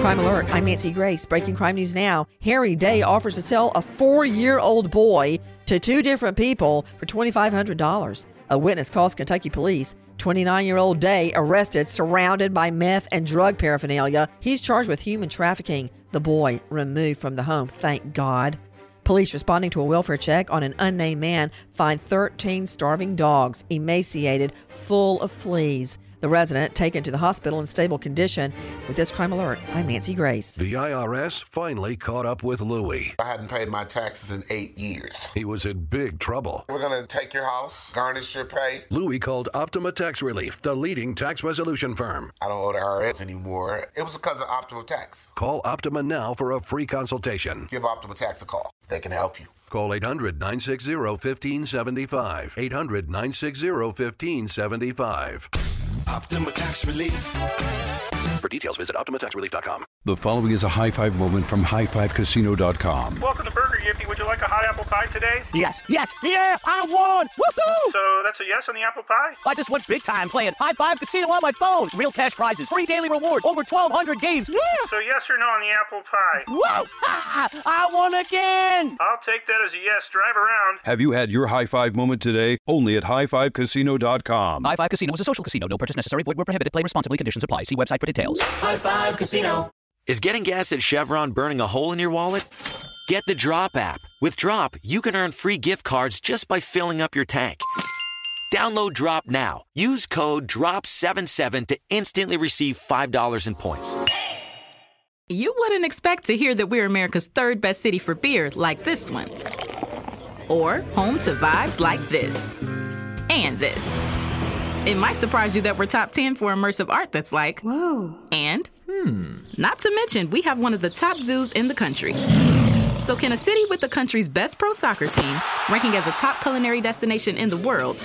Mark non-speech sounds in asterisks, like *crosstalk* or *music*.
Crime Alert, I'm Nancy Grace. Breaking crime news now. Harry Day offers to sell a four year old boy to two different people for $2,500. A witness calls Kentucky police. 29 year old Day arrested, surrounded by meth and drug paraphernalia. He's charged with human trafficking. The boy removed from the home, thank God. Police responding to a welfare check on an unnamed man find 13 starving dogs, emaciated, full of fleas. The resident taken to the hospital in stable condition. With this crime alert, I'm Nancy Grace. The IRS finally caught up with Louie. I hadn't paid my taxes in eight years. He was in big trouble. We're going to take your house, garnish your pay. Louie called Optima Tax Relief, the leading tax resolution firm. I don't owe the IRS anymore. It was because of Optima Tax. Call Optima now for a free consultation. Give Optima Tax a call. They can help you. Call 800 960 1575. 800 960 1575. Optima Tax Relief. For details, visit OptimaTaxRelief.com. The following is a high five moment from highfivecasino.com. Welcome to Burger Yippee. Would you like a hot apple pie today? Yes, yes, yeah, I won! Woohoo! So that's a yes on the apple pie? I just went big time playing High Five Casino on my phone. Real cash prizes, free daily rewards, over 1,200 games. Yeah! So yes or no on the apple pie? Whoa! *laughs* Ah, I won again! I'll take that as a yes. Drive around. Have you had your high five moment today? Only at highfivecasino.com. High Five Casino is a social casino. No purchase necessary. Void where prohibited. Play responsibly. Conditions apply. See website for details. High Five Casino. Is getting gas at Chevron burning a hole in your wallet? Get the Drop app. With Drop, you can earn free gift cards just by filling up your tank. Download Drop now. Use code DROP77 to instantly receive $5 in points. You wouldn't expect to hear that we're America's third best city for beer like this one. Or home to vibes like this. And this. It might surprise you that we're top 10 for immersive art that's like, whoa. And, hmm. Not to mention, we have one of the top zoos in the country. So, can a city with the country's best pro soccer team, ranking as a top culinary destination in the world,